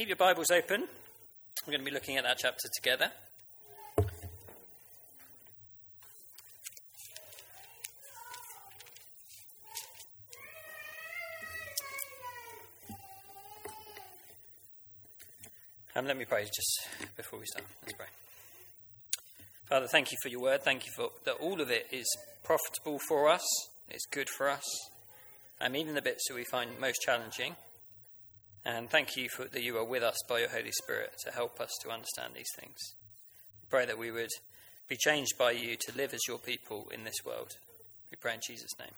keep your Bibles open. We're going to be looking at that chapter together. Um, let me pray just before we start. Let's pray. Father, thank you for your word. Thank you for that all of it is profitable for us. It's good for us. And even the bits that we find most challenging. And thank you for that you are with us by your Holy Spirit to help us to understand these things. We Pray that we would be changed by you to live as your people in this world. We pray in Jesus' name.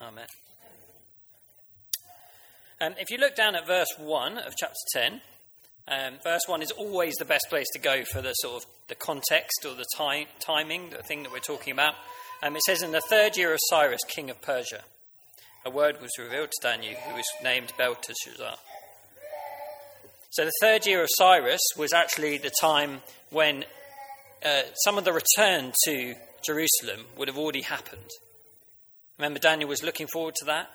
Amen. Um, if you look down at verse 1 of chapter 10, um, verse 1 is always the best place to go for the sort of the context or the time, timing, the thing that we're talking about. Um, it says, In the third year of Cyrus, king of Persia, a word was revealed to Daniel, who was named Belteshazzar. So the third year of Cyrus was actually the time when uh, some of the return to Jerusalem would have already happened. Remember, Daniel was looking forward to that.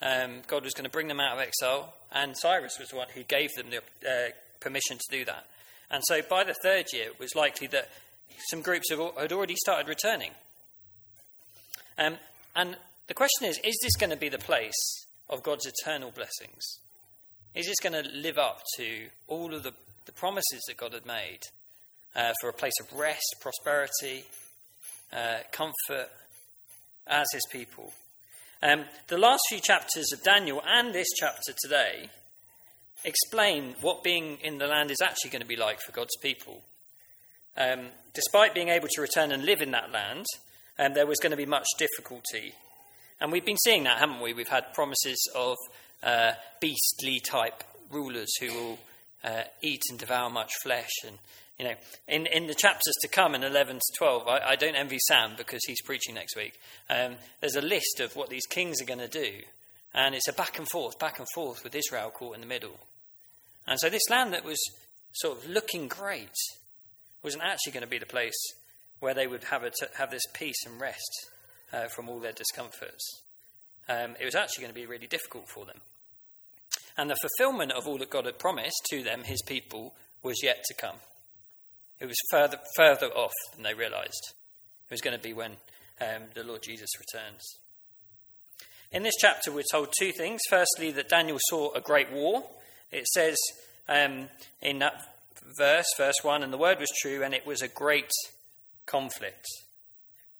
Um, God was going to bring them out of exile, and Cyrus was the one who gave them the uh, permission to do that. And so by the third year, it was likely that some groups had already started returning. Um, and the question is is this going to be the place of God's eternal blessings? Is this going to live up to all of the, the promises that God had made uh, for a place of rest, prosperity, uh, comfort as his people? Um, the last few chapters of Daniel and this chapter today explain what being in the land is actually going to be like for God's people. Um, despite being able to return and live in that land, um, there was going to be much difficulty. And we've been seeing that, haven't we? We've had promises of uh, beastly type rulers who will uh, eat and devour much flesh and you know, in, in the chapters to come in 11 to 12, I, I don't envy Sam because he's preaching next week. Um, there's a list of what these kings are going to do. And it's a back and forth, back and forth with Israel caught in the middle. And so this land that was sort of looking great wasn't actually going to be the place where they would have, a t- have this peace and rest uh, from all their discomforts. Um, it was actually going to be really difficult for them. And the fulfillment of all that God had promised to them, his people, was yet to come. It was further, further off than they realized. It was going to be when um, the Lord Jesus returns. In this chapter, we're told two things. Firstly, that Daniel saw a great war. It says um, in that verse, verse 1, and the word was true, and it was a great conflict.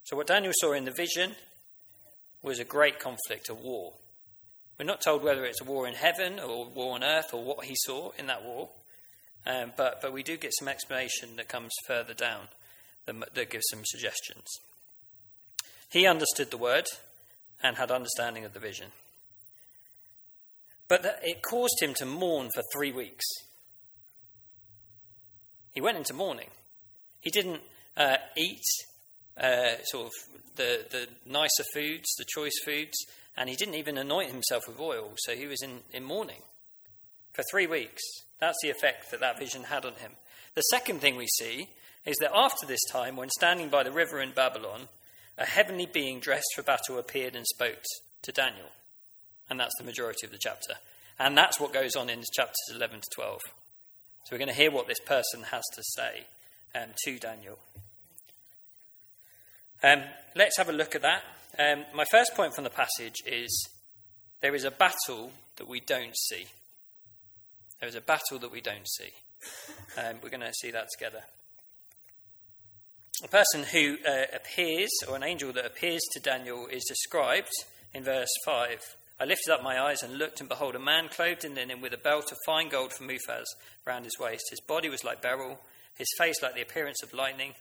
So, what Daniel saw in the vision was a great conflict, a war. We're not told whether it's a war in heaven or war on earth or what he saw in that war. Um, but, but we do get some explanation that comes further down that, that gives some suggestions. He understood the word and had understanding of the vision. But it caused him to mourn for three weeks. He went into mourning. He didn't uh, eat uh, sort of the, the nicer foods, the choice foods, and he didn't even anoint himself with oil, so he was in, in mourning for three weeks. That's the effect that that vision had on him. The second thing we see is that after this time, when standing by the river in Babylon, a heavenly being dressed for battle appeared and spoke to Daniel. And that's the majority of the chapter. And that's what goes on in chapters 11 to 12. So we're going to hear what this person has to say um, to Daniel. Um, let's have a look at that. Um, my first point from the passage is there is a battle that we don't see. There is a battle that we don't see. Um, we're going to see that together. A person who uh, appears, or an angel that appears to Daniel, is described in verse 5. I lifted up my eyes and looked, and behold, a man clothed in linen with a belt of fine gold from Uphaz round his waist. His body was like beryl, his face like the appearance of lightning,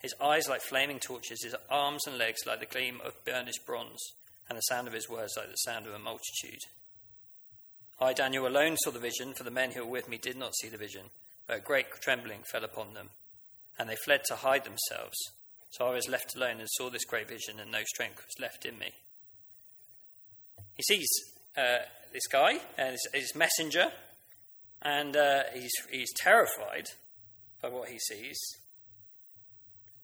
his eyes like flaming torches, his arms and legs like the gleam of burnished bronze, and the sound of his words like the sound of a multitude. I, Daniel, alone saw the vision, for the men who were with me did not see the vision, but a great trembling fell upon them, and they fled to hide themselves. So I was left alone and saw this great vision, and no strength was left in me. He sees uh, this guy, and his, his messenger, and uh, he's, he's terrified by what he sees.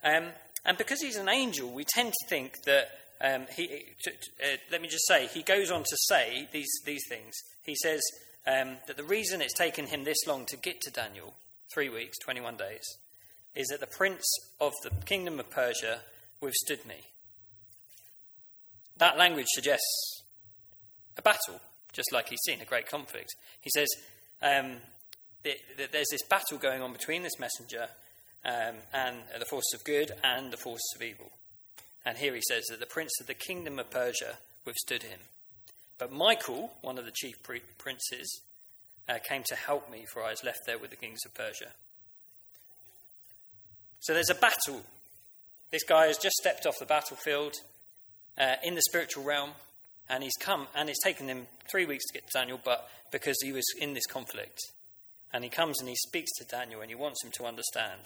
Um, and because he's an angel, we tend to think that um, he, uh, let me just say, he goes on to say these, these things. He says, um, that the reason it's taken him this long to get to Daniel, three weeks, 21 days, is that the prince of the kingdom of Persia withstood me. That language suggests a battle, just like he's seen, a great conflict. He says um, that there's this battle going on between this messenger um, and the forces of good and the forces of evil. And here he says that the prince of the kingdom of Persia withstood him. But Michael, one of the chief princes, uh, came to help me, for I was left there with the kings of Persia. So there's a battle. This guy has just stepped off the battlefield uh, in the spiritual realm, and he's come, and it's taken him three weeks to get to Daniel, but because he was in this conflict. And he comes and he speaks to Daniel, and he wants him to understand.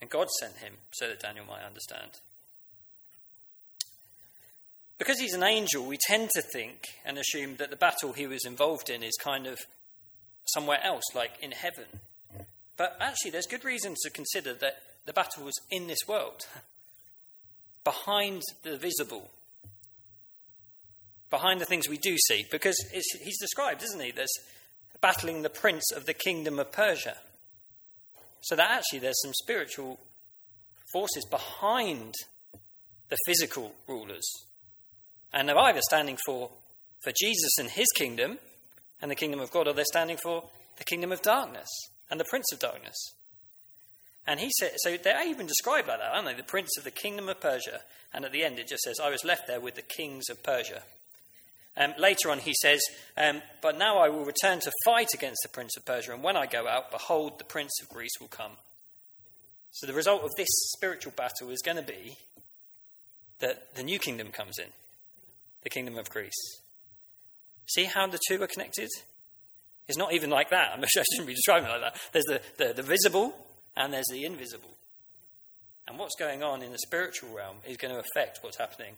And God sent him so that Daniel might understand. Because he's an angel, we tend to think and assume that the battle he was involved in is kind of somewhere else, like in heaven. But actually, there's good reason to consider that the battle was in this world, behind the visible, behind the things we do see. Because he's described, isn't he? There's battling the prince of the kingdom of Persia. So that actually there's some spiritual forces behind the physical rulers and they're either standing for, for Jesus and his kingdom and the kingdom of God, or they're standing for the kingdom of darkness and the prince of darkness. And he said, so they're even described like that, aren't they? The prince of the kingdom of Persia. And at the end, it just says, I was left there with the kings of Persia. Um, later on, he says, um, But now I will return to fight against the prince of Persia, and when I go out, behold, the prince of Greece will come. So the result of this spiritual battle is going to be that the new kingdom comes in the kingdom of Greece. See how the two are connected? It's not even like that. I'm sure I shouldn't be describing it like that. There's the, the, the visible and there's the invisible. And what's going on in the spiritual realm is going to affect what's happening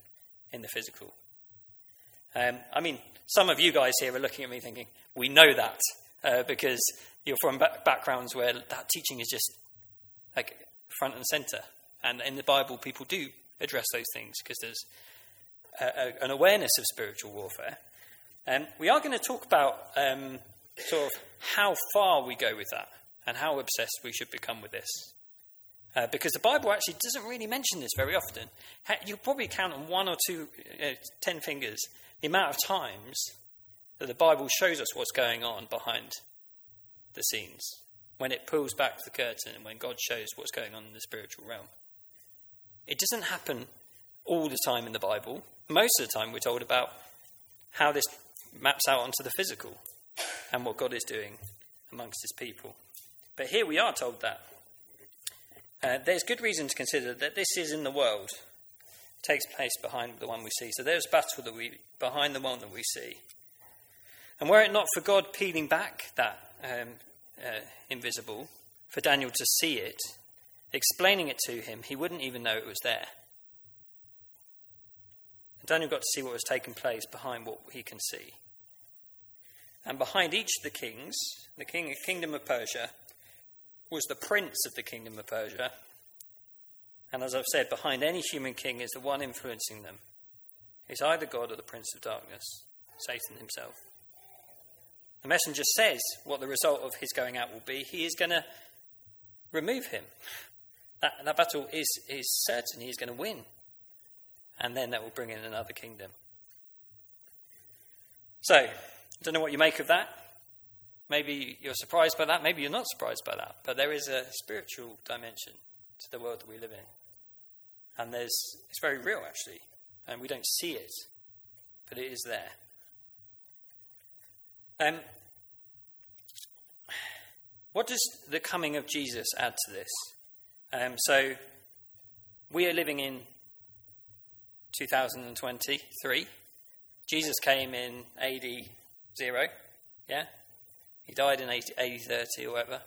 in the physical. Um, I mean, some of you guys here are looking at me thinking, we know that uh, because you're from backgrounds where that teaching is just like front and center. And in the Bible, people do address those things because there's a, an awareness of spiritual warfare. Um, we are going to talk about um, sort of how far we go with that and how obsessed we should become with this. Uh, because the Bible actually doesn't really mention this very often. You probably count on one or two, uh, ten fingers, the amount of times that the Bible shows us what's going on behind the scenes, when it pulls back the curtain and when God shows what's going on in the spiritual realm. It doesn't happen all the time in the Bible. Most of the time, we're told about how this maps out onto the physical and what God is doing amongst his people. But here we are told that. Uh, there's good reason to consider that this is in the world, takes place behind the one we see. So there's battle that we behind the one that we see. And were it not for God peeling back that um, uh, invisible, for Daniel to see it, explaining it to him, he wouldn't even know it was there. Daniel got to see what was taking place behind what he can see. And behind each of the kings, the king, kingdom of Persia, was the prince of the kingdom of Persia. And as I've said, behind any human king is the one influencing them. It's either God or the prince of darkness, Satan himself. The messenger says what the result of his going out will be. He is going to remove him. That, that battle is, is certain. He is going to win and then that will bring in another kingdom. So, I don't know what you make of that. Maybe you're surprised by that, maybe you're not surprised by that, but there is a spiritual dimension to the world that we live in. And there's, it's very real, actually, and we don't see it, but it is there. Um, what does the coming of Jesus add to this? Um, so, we are living in 2023. Jesus came in AD 0, yeah? He died in AD 30 or whatever.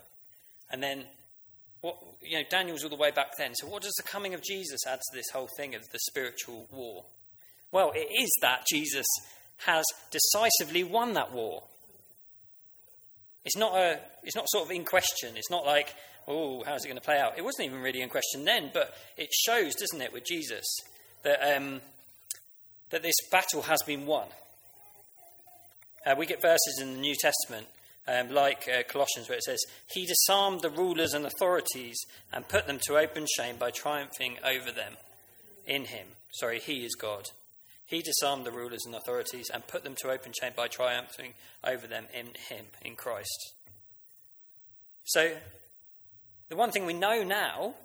And then, what, you know, Daniel's all the way back then. So, what does the coming of Jesus add to this whole thing of the spiritual war? Well, it is that Jesus has decisively won that war. It's not, a, it's not sort of in question. It's not like, oh, how's it going to play out? It wasn't even really in question then, but it shows, doesn't it, with Jesus, that, um, that this battle has been won. Uh, we get verses in the New Testament, um, like uh, Colossians, where it says, He disarmed the rulers and authorities and put them to open shame by triumphing over them in Him. Sorry, He is God. He disarmed the rulers and authorities and put them to open shame by triumphing over them in Him, in Christ. So, the one thing we know now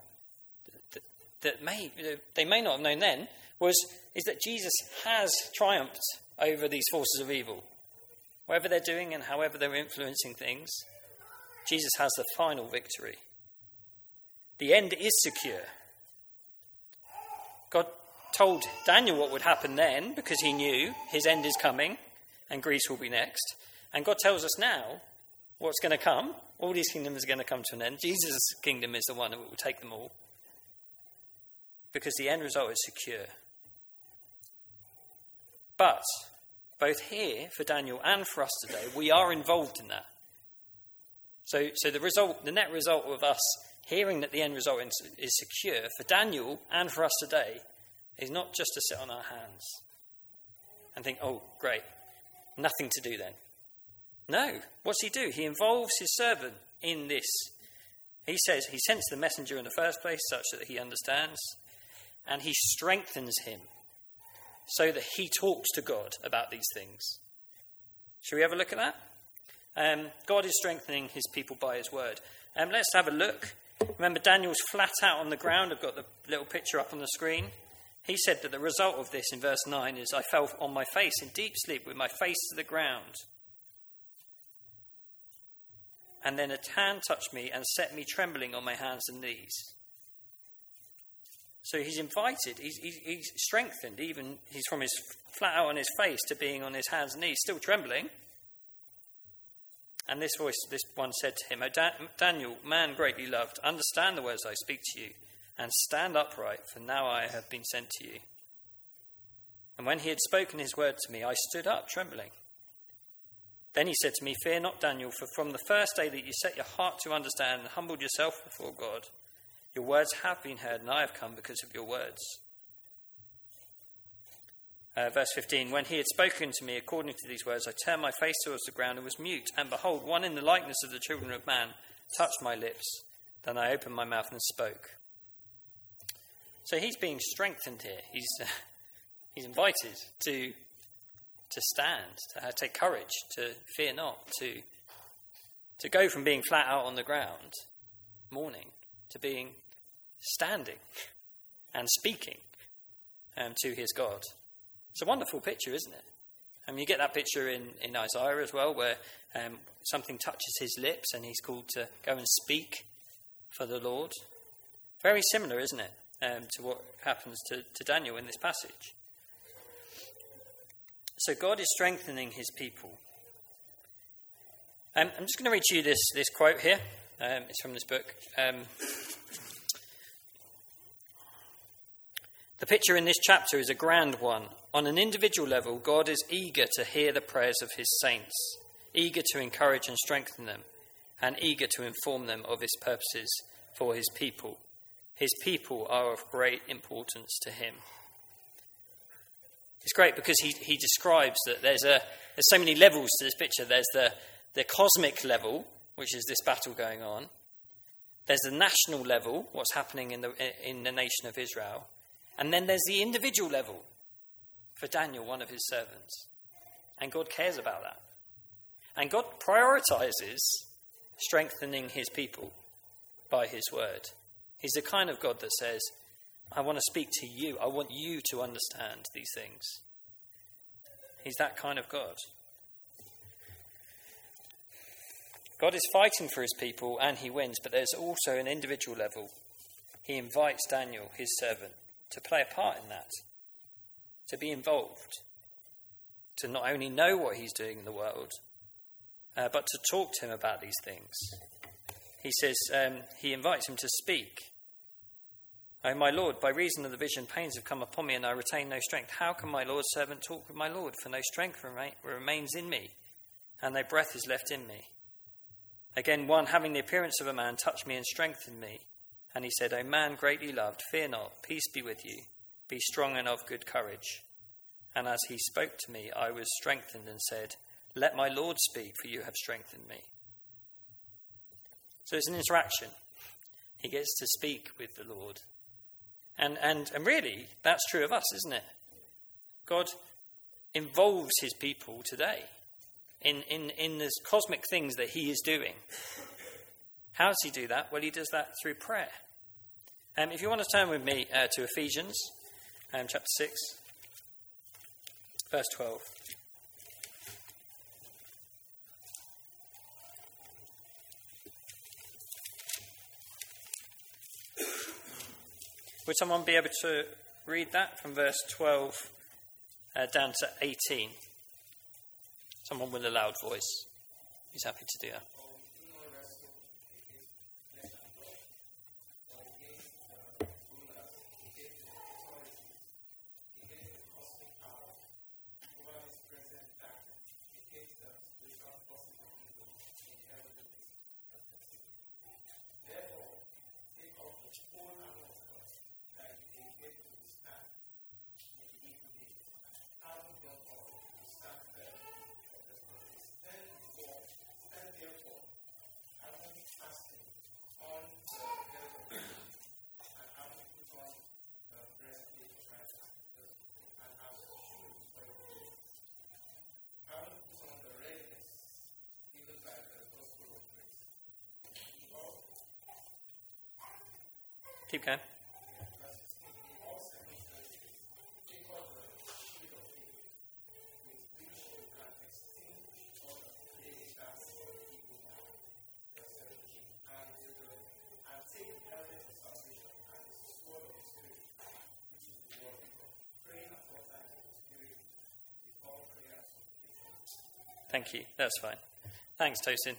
that, that may, they may not have known then was is that Jesus has triumphed over these forces of evil. Whatever they're doing and however they're influencing things, Jesus has the final victory. The end is secure. God told Daniel what would happen then because he knew his end is coming and Greece will be next. And God tells us now what's going to come. All these kingdoms are going to come to an end. Jesus' kingdom is the one that will take them all because the end result is secure. But both here for Daniel and for us today, we are involved in that. So, so the result, the net result of us hearing that the end result is secure for Daniel and for us today is not just to sit on our hands and think, oh, great, nothing to do then. No. What's he do? He involves his servant in this. He says he sends the messenger in the first place such that he understands, and he strengthens him so that he talks to God about these things. Shall we have a look at that? Um, God is strengthening his people by his word. Um, let's have a look. Remember, Daniel's flat out on the ground. I've got the little picture up on the screen. He said that the result of this in verse 9 is I fell on my face in deep sleep with my face to the ground. And then a hand touched me and set me trembling on my hands and knees. So he's invited, he's, he's, strengthened, even he's from his flat out on his face to being on his hands and knees, still trembling. And this voice, this one said to him, oh, Daniel, man greatly loved, understand the words I speak to you, and stand upright, for now I have been sent to you. And when he had spoken his word to me, I stood up, trembling. Then he said to me, Fear not, Daniel, for from the first day that you set your heart to understand and humbled yourself before God, your words have been heard, and I have come because of your words. Uh, verse 15 When he had spoken to me according to these words, I turned my face towards the ground and was mute. And behold, one in the likeness of the children of man touched my lips. Then I opened my mouth and spoke. So he's being strengthened here. He's, uh, he's invited to, to stand, to uh, take courage, to fear not, to, to go from being flat out on the ground, mourning, to being standing and speaking um, to his God. It's a wonderful picture, isn't it? I mean, you get that picture in, in Isaiah as well, where um, something touches his lips and he's called to go and speak for the Lord. Very similar, isn't it, um, to what happens to, to Daniel in this passage? So God is strengthening his people. Um, I'm just going to read you this, this quote here. Um, it's from this book. Um, the picture in this chapter is a grand one. On an individual level, God is eager to hear the prayers of his saints, eager to encourage and strengthen them, and eager to inform them of his purposes for his people. His people are of great importance to him. It's great because he, he describes that there's, a, there's so many levels to this picture. There's the, the cosmic level, which is this battle going on. There's the national level, what's happening in the, in the nation of Israel. And then there's the individual level for Daniel, one of his servants. And God cares about that. And God prioritizes strengthening his people by his word. He's the kind of God that says, I want to speak to you. I want you to understand these things. He's that kind of God. God is fighting for his people and he wins, but there's also an individual level. He invites Daniel, his servant, to play a part in that, to be involved, to not only know what he's doing in the world, uh, but to talk to him about these things. He says, um, he invites him to speak. Oh, my Lord, by reason of the vision, pains have come upon me, and I retain no strength. How can my Lord's servant talk with my Lord? For no strength remains in me, and no breath is left in me. Again, one having the appearance of a man touched me and strengthened me. And he said, O man greatly loved, fear not, peace be with you. Be strong and of good courage. And as he spoke to me, I was strengthened and said, Let my Lord speak, for you have strengthened me. So it's an interaction. He gets to speak with the Lord. And, and, and really, that's true of us, isn't it? God involves his people today in, in, in the cosmic things that he is doing. How does he do that? Well, he does that through prayer. Um, if you want to turn with me uh, to Ephesians um, chapter 6, verse 12. Would someone be able to read that from verse 12 uh, down to 18? Someone with a loud voice. He's happy to do that. Keep going. Thank you. That's fine. Thanks, Tosin.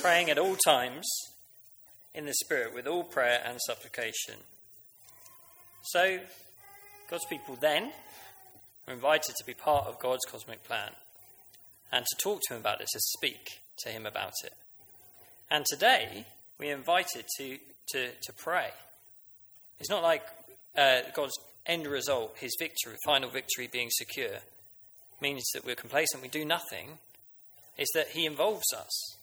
Praying at all times in the Spirit with all prayer and supplication. So, God's people then are invited to be part of God's cosmic plan and to talk to Him about it, to speak to Him about it. And today, we are invited to, to, to pray. It's not like uh, God's end result, His victory, final victory being secure, means that we're complacent, we do nothing. It's that He involves us.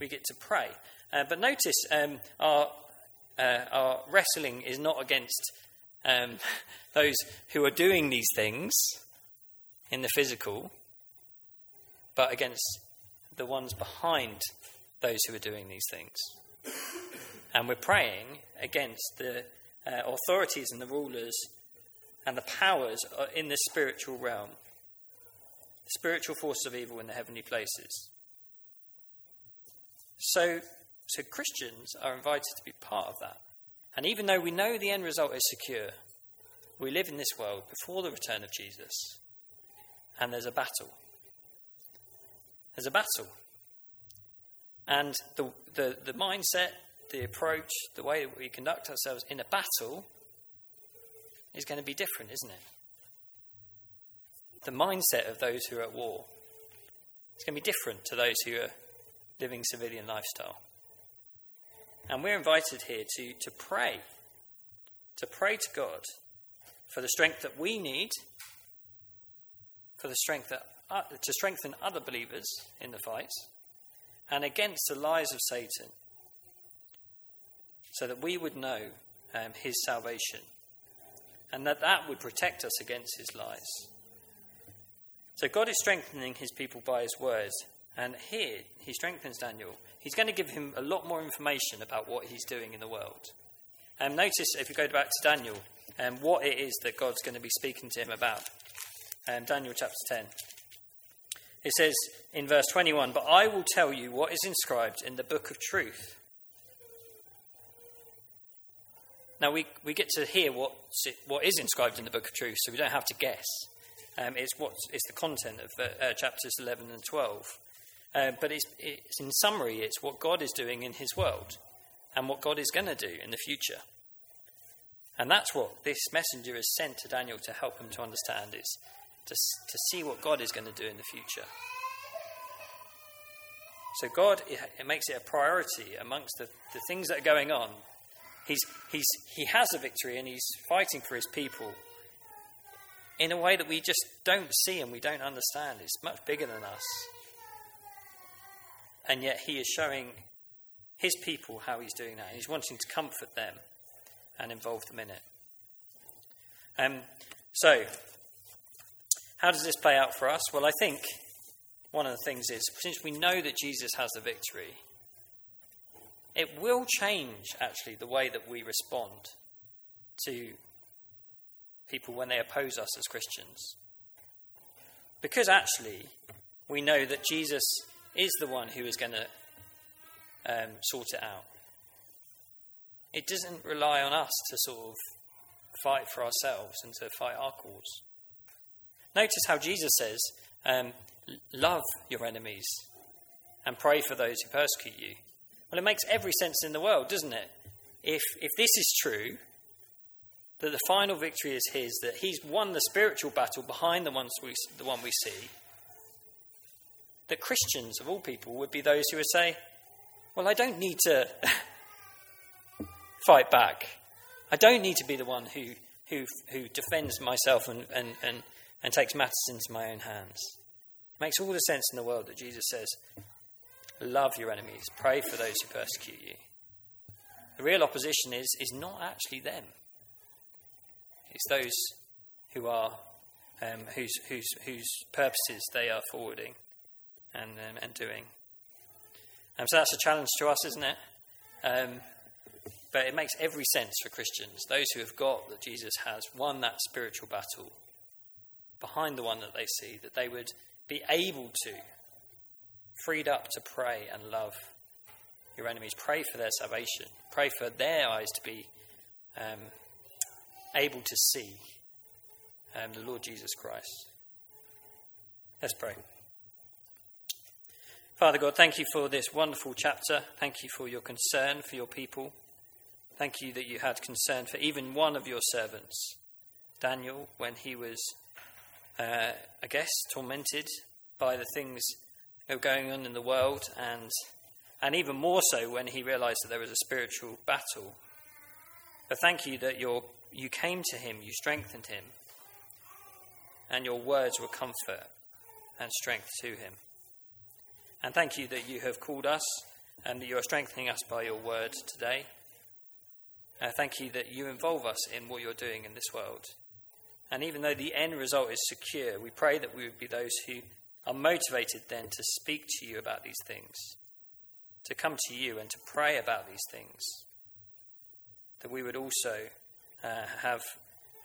We get to pray. Uh, but notice um, our, uh, our wrestling is not against um, those who are doing these things in the physical, but against the ones behind those who are doing these things. And we're praying against the uh, authorities and the rulers and the powers in the spiritual realm, the spiritual forces of evil in the heavenly places. So so Christians are invited to be part of that. And even though we know the end result is secure, we live in this world before the return of Jesus. And there's a battle. There's a battle. And the, the, the mindset, the approach, the way that we conduct ourselves in a battle is going to be different, isn't it? The mindset of those who are at war is going to be different to those who are living civilian lifestyle. And we're invited here to, to pray, to pray to God for the strength that we need, for the strength that, uh, to strengthen other believers in the fight, and against the lies of Satan, so that we would know um, his salvation, and that that would protect us against his lies. So God is strengthening his people by his words, and here he strengthens Daniel he's going to give him a lot more information about what he's doing in the world. Um, notice, if you go back to Daniel, um, what it is that God's going to be speaking to him about. Um, Daniel chapter 10. It says in verse 21 But I will tell you what is inscribed in the book of truth. Now, we, we get to hear what, what is inscribed in the book of truth, so we don't have to guess. Um, it's, what, it's the content of uh, chapters 11 and 12. Uh, but it's, it's, in summary, it's what God is doing in His world and what God is going to do in the future. And that's what this messenger is sent to Daniel to help him to understand is to, to see what God is going to do in the future. So God it makes it a priority amongst the, the things that are going on. He's, he's, he has a victory and he's fighting for his people in a way that we just don't see and we don't understand. It's much bigger than us. And yet he is showing his people how he's doing that. He's wanting to comfort them and involve them in it. Um, so, how does this play out for us? Well, I think one of the things is since we know that Jesus has the victory, it will change actually the way that we respond to people when they oppose us as Christians. Because actually, we know that Jesus is the one who is going to um, sort it out. It doesn't rely on us to sort of fight for ourselves and to fight our cause. Notice how Jesus says, um, Love your enemies and pray for those who persecute you. Well, it makes every sense in the world, doesn't it? If, if this is true, that the final victory is his, that he's won the spiritual battle behind the, ones we, the one we see, that Christians, of all people, would be those who would say, Well, I don't need to fight back. I don't need to be the one who, who, who defends myself and, and, and, and takes matters into my own hands. It makes all the sense in the world that Jesus says, Love your enemies. Pray for those who persecute you. The real opposition is, is not actually them. It's those who are um, whose, whose, whose purposes they are forwarding and, um, and doing. Um, so that's a challenge to us, isn't it? Um, but it makes every sense for Christians, those who have got that Jesus has won that spiritual battle behind the one that they see, that they would be able to freed up to pray and love your enemies. Pray for their salvation. Pray for their eyes to be um, able to see um, the Lord Jesus Christ. Let's pray. Father God, thank you for this wonderful chapter. Thank you for your concern for your people. Thank you that you had concern for even one of your servants, Daniel, when he was, uh, I guess, tormented by the things that were going on in the world, and, and even more so when he realized that there was a spiritual battle. But thank you that your, you came to him, you strengthened him, and your words were comfort and strength to him. And thank you that you have called us and that you are strengthening us by your word today. Uh, thank you that you involve us in what you're doing in this world. And even though the end result is secure, we pray that we would be those who are motivated then to speak to you about these things, to come to you and to pray about these things, that we would also uh, have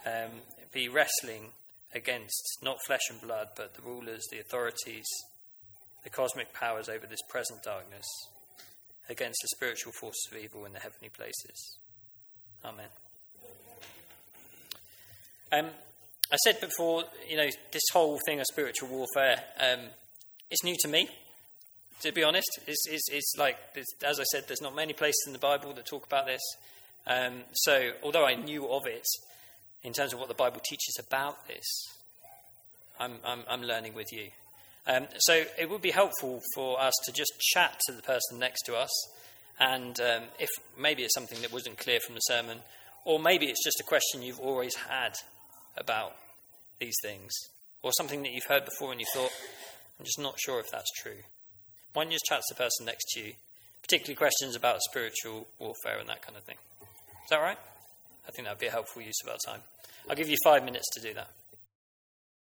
um, be wrestling against not flesh and blood, but the rulers, the authorities, the cosmic powers over this present darkness, against the spiritual forces of evil in the heavenly places. Amen. Um, I said before, you know, this whole thing of spiritual warfare um, is new to me. To be honest, it's, it's, it's like, as I said, there's not many places in the Bible that talk about this. Um, so, although I knew of it in terms of what the Bible teaches about this, I'm, I'm, I'm learning with you. Um, so, it would be helpful for us to just chat to the person next to us, and um, if maybe it's something that wasn't clear from the sermon, or maybe it's just a question you've always had about these things, or something that you've heard before and you thought, I'm just not sure if that's true. Why don't you just chat to the person next to you, particularly questions about spiritual warfare and that kind of thing? Is that right? I think that would be a helpful use of our time. I'll give you five minutes to do that.